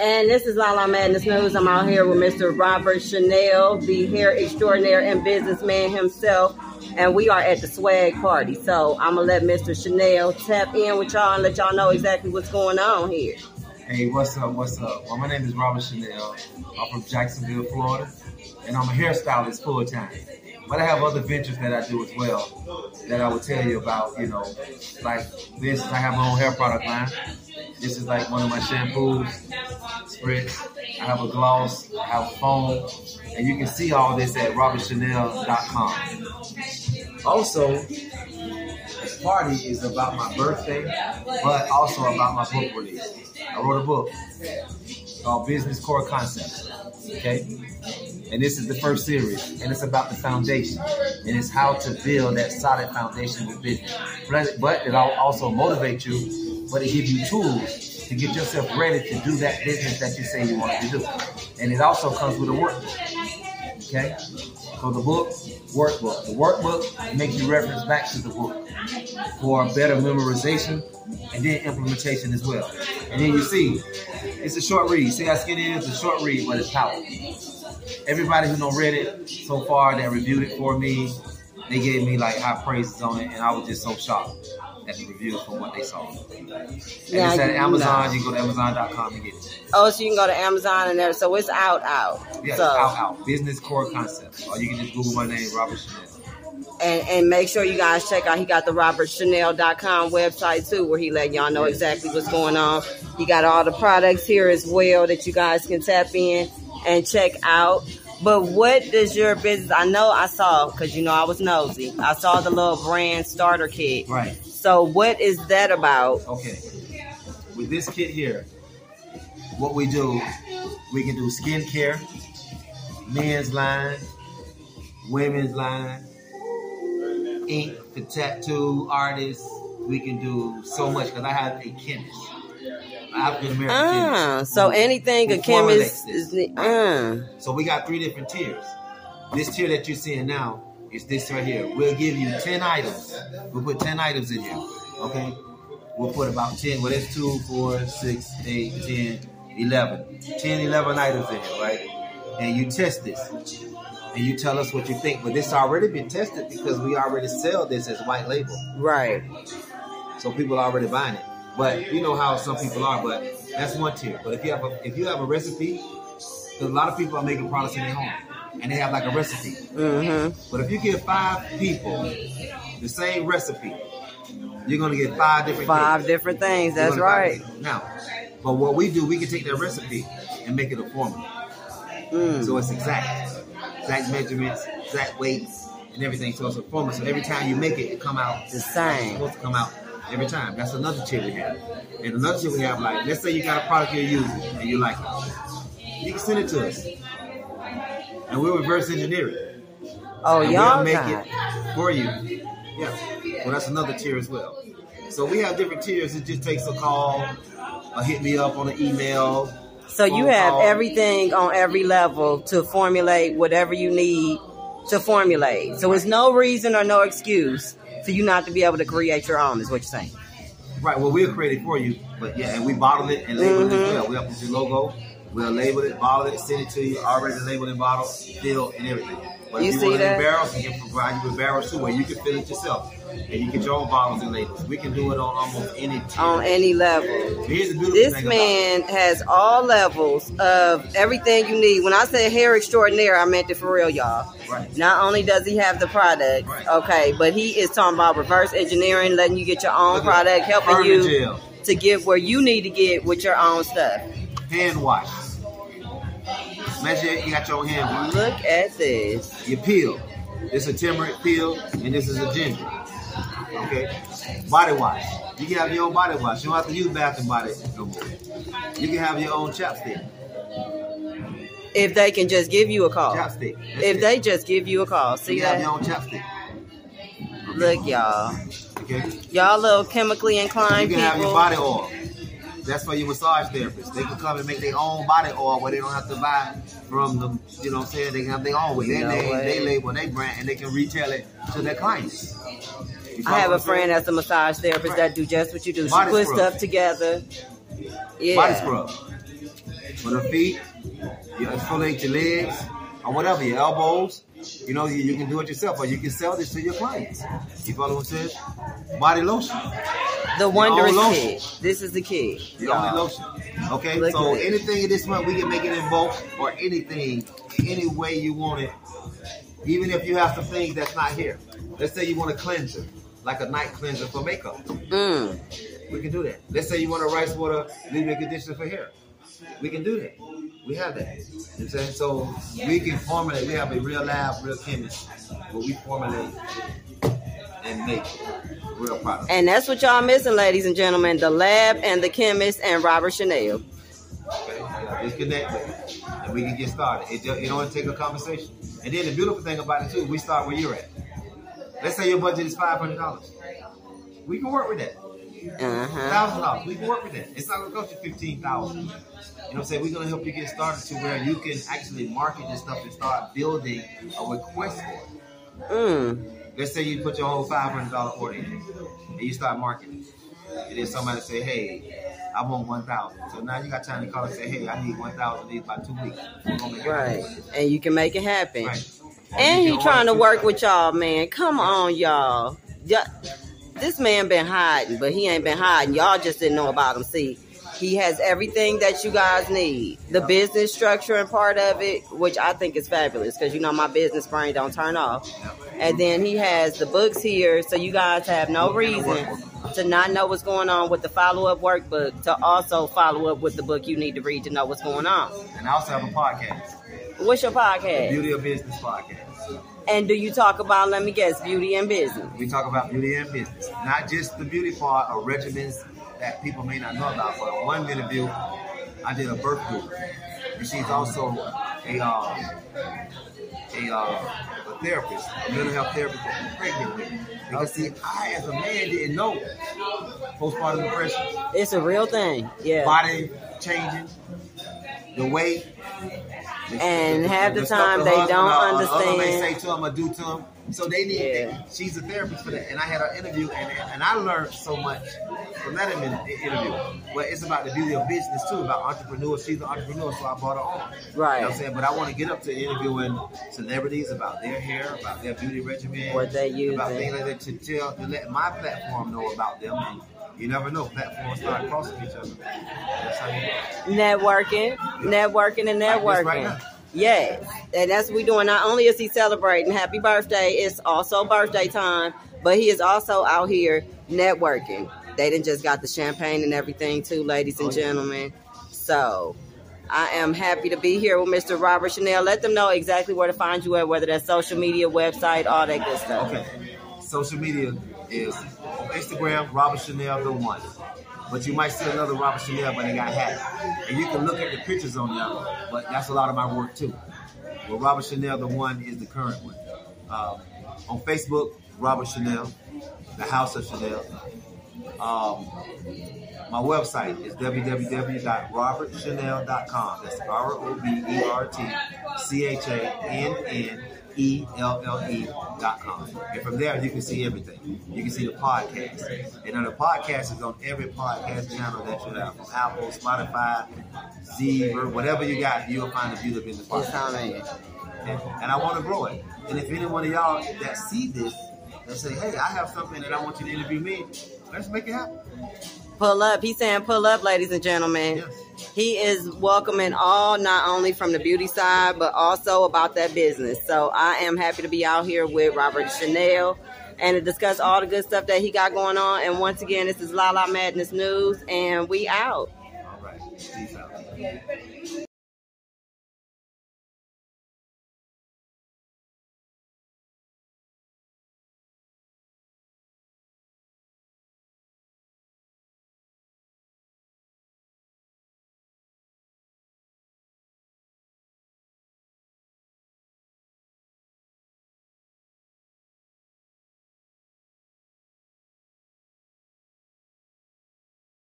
And this is Lala Madness News. I'm out here with Mr. Robert Channelle, the hair extraordinaire and businessman himself. And we are at the swag party. So I'm going to let Mr. Channelle tap in with y'all and let y'all know exactly what's going on here. Hey, what's up? What's up? Well, my name is Robert Channelle. I'm from Jacksonville, Florida. And I'm a hairstylist full time. But I have other ventures that I do as well that I will tell you about, you know, like this. I have my own hair product line. This is like one of my shampoos, spritz. I have a gloss, I have a foam, and you can see all this at robertchannelle.com. Also, this party is about my birthday, but also about my book release. I wrote a book called Business Core Concepts. Okay? And this is the first series, and it's about the foundation, and it's how to build that solid foundation with business. But it'll also motivate you, but it gives you tools to get yourself ready to do that business that you say you want to do. And it also comes with a workbook. Okay? So the book, workbook. The workbook makes you reference back to the book for better memorization and then implementation as well. And then you see, it's a short read. See how skinny it is? It's a short read, but it's powerful. Everybody who don't read it so far that reviewed it for me, they gave me like high praises on it, and I was just so shocked at the reviews from what they saw. And it's at Amazon. You can go to Amazon.com and get it. Oh, so you can go to Amazon and there. So it's out, out. Yeah, so, out, out. Business core concepts. Or you can just Google my name, Robert Channelle. And, and make sure you guys check out. He got the RobertChannelle.com website too, where he let y'all know exactly what's going on. He got all the products here as well that you guys can tap in and check out. But what does your business? I know I saw because you know I was nosy. I saw the little brand starter kit. Right. So what is that about? Okay. With this kit here, what we do, we can do skincare, men's line, women's line, ink for tattoo artists. We can do so much because I have a chemist. African American Ah, chemist. so anything a chemist is. Uh, So we got three different tiers. This tier that you're seeing now is this right here. We'll give you 10 items. We'll put 10 items in here. Okay? We'll put about 10. Well, that's 2, 4, 6, 8, 10, 11. 10, 11 items in here, right? And you test this. And you tell us what you think. But this already been tested because we already sell this as white label. right. So people are already buying it. But you know how some people are, but that's one tier. But if you have a if you have a recipe, a lot of people are making products in their home and they have like a recipe. Mm-hmm. But if you give five people the same recipe, you're gonna get five different Five cakes. different things. That's right. Now, but what we do, we can take that recipe and make it a formula. Mm. So it's exact, exact measurements, exact weights, and everything. So it's a formula. So every time you make it, it come out The same. it's supposed to come out every time. That's another tip we have. And another tip we have, like, let's say you got a product you're using and you like it. You can send it to us. And we'll reverse engineer it. Oh, and y'all we'll make it for you. Yeah. Well, that's another tier as well. So we have different tiers. It just takes a call, or hit me up on an email. So you have call. everything on every level to formulate whatever you need to formulate. So it's no reason or no excuse for you not to be able to create your own. Is what you're saying. Right. Well, we'll create it for you, but yeah, and we bottle it and label it Mhm. as well. We have put your logo. We'll label it, bottle it, send it to you, already labeled and bottled, filled, and everything. But You if you want it in barrels, we can provide you with barrels too, where you can fill it yourself, and you get your own bottles and labels. We can do it on almost any tier. On any level. Here's the This man has all levels of everything you need. When I say hair extraordinaire, I meant it for real, y'all. Right. Not only does he have the product, Right. okay, but he is talking about reverse engineering, letting you get your own Look product, helping you gel, to get where you need to get with your own stuff. Hand wash. Imagine you got your hand wash. Look at this. You peel. This is a turmeric peel, and this is a ginger. Okay. Body wash. You can have your own body wash. You don't have to use Bath and Body no more. You can have your own chapstick. If they can just give you a call. Chapstick. That's If it. they just give you a call. you See have that? your own chapstick. Look, y'all. Okay. Y'all little chemically inclined You can have your body oil. That's for your massage therapists. They can come and make their own body oil where they don't have to buy from them. You know what I'm saying? They can have their own with their name, they label, their brand, and they can retail it to their clients. You I have a friend that's a massage therapist that do just what you do. She Body puts scrub. stuff together Yeah. Body scrub. For the feet, you exfoliate your legs, or whatever, your elbows. You know, you, you, can do it yourself, or you can sell this to your clients. You follow what I'm saying? Body lotion. The wondrous kid. This is the key. The y'all. only lotion. Okay, Look so anything in this month, we can make it in bulk or anything, any way you want it. Even if you have some things that's not here. Let's say you want a cleanser, like a night cleanser for makeup. Mm. We can do that. Let's say you want a rice water leave-in conditioner for hair. We can do that. We have that. You know what I'm saying? So we can formulate. We have a real lab, real chemist, where we formulate and make real products. And that's what y'all missing, ladies and gentlemen. The lab and the chemist and Robert Channelle. Okay, yeah, just connect with it, and we can get started. It, it only take a conversation. And then the beautiful thing about it too, we start where you're at. Let's say your budget is five hundred dollars. We can work with that. Uh-huh. Thousand dollars. We can work with that. It's not gonna cost you fifteen thousand. You know what I'm saying? We're gonna help you get started to where you can actually market this stuff and start building a request for it. Mm. Let's say you put your whole five hundred dollar order in and you start marketing. And then somebody say, Hey, I want one thousand. So now you got time to call and say, Hey, I need one thousand these by two weeks. Right. And you can make it happen. Right. And he trying to work with y'all, man. Come on, y'all. This man been hiding, but he ain't been hiding. Y'all just didn't know about him. See, he has everything that you guys need. The business structure and part of it, which I think is fabulous because you know my business brain don't turn off. And then he has the books here, so you guys have no reason to not know what's going on with the follow up workbook, to also follow up with the book you need to read to know what's going on. And I also have a podcast. What's your podcast? The Beauty of Business podcast. And do you talk about, let me guess, beauty and business? We talk about beauty and business. Not just the beauty part or regimens that people may not know about, but one interview, I did a birth group. And she's also a, uh, a, uh, a therapist, a mental health therapist that I'm pregnant with. Because see, I as a man didn't know postpartum depression. It's a real thing. Yeah. Body changing, the weight, and half the, the time they don't understand. They say to them or do to them. So they need. Yeah. She's a therapist for that, and I had an interview, and and I learned so much from that interview. But it's about the beauty of business too, about entrepreneurs. She's an entrepreneur, so I bought her on. Right. You know what I'm saying? But I want to get up to interviewing celebrities about their hair, about their beauty regimen, what they use, about things like that to tell to let my platform know about them. And, you never know. Platforms start crossing each other. That's how you Networking, networking, and networking. Like right yes, and that's what we're doing. Not only is he celebrating happy birthday, it's also birthday time, but he is also out here networking. They didn't just got the champagne and everything too, ladies and oh, gentlemen. So I am happy to be here with Mr. Robert Channelle. Let them know exactly where to find you at, whether that's social media, website, all that good stuff. Okay. Social media is on Instagram, Robert Channelle the one. But you might see another Robert Channelle, but they got hacked. And you can look at the pictures on them, but that's a lot of my work too. Well, Robert Channelle the one is the current one. Um, on Facebook, Robert Channelle, the House of Channelle. Um, my website is www.robertchannelle.com. That's R O B E R T C H A N N E L L E dot com. And from there, you can see everything. You can see the podcast. And then the podcast is on every podcast channel that you have from Apple, Spotify, Zeever, whatever you got, you'll find the beauty in the podcast. And, and I want to grow it. And if any one of y'all that see this and say, hey, I have something that I want you to interview me, let's make it happen. Pull up. He's saying pull up, ladies and gentlemen. Yes. He is welcoming all, not only from the beauty side, but also about that business. So I am happy to be out here with Robert Channelle and to discuss all the good stuff that he got going on. And once again, this is La La Madness News, and we out. All right. Peace out.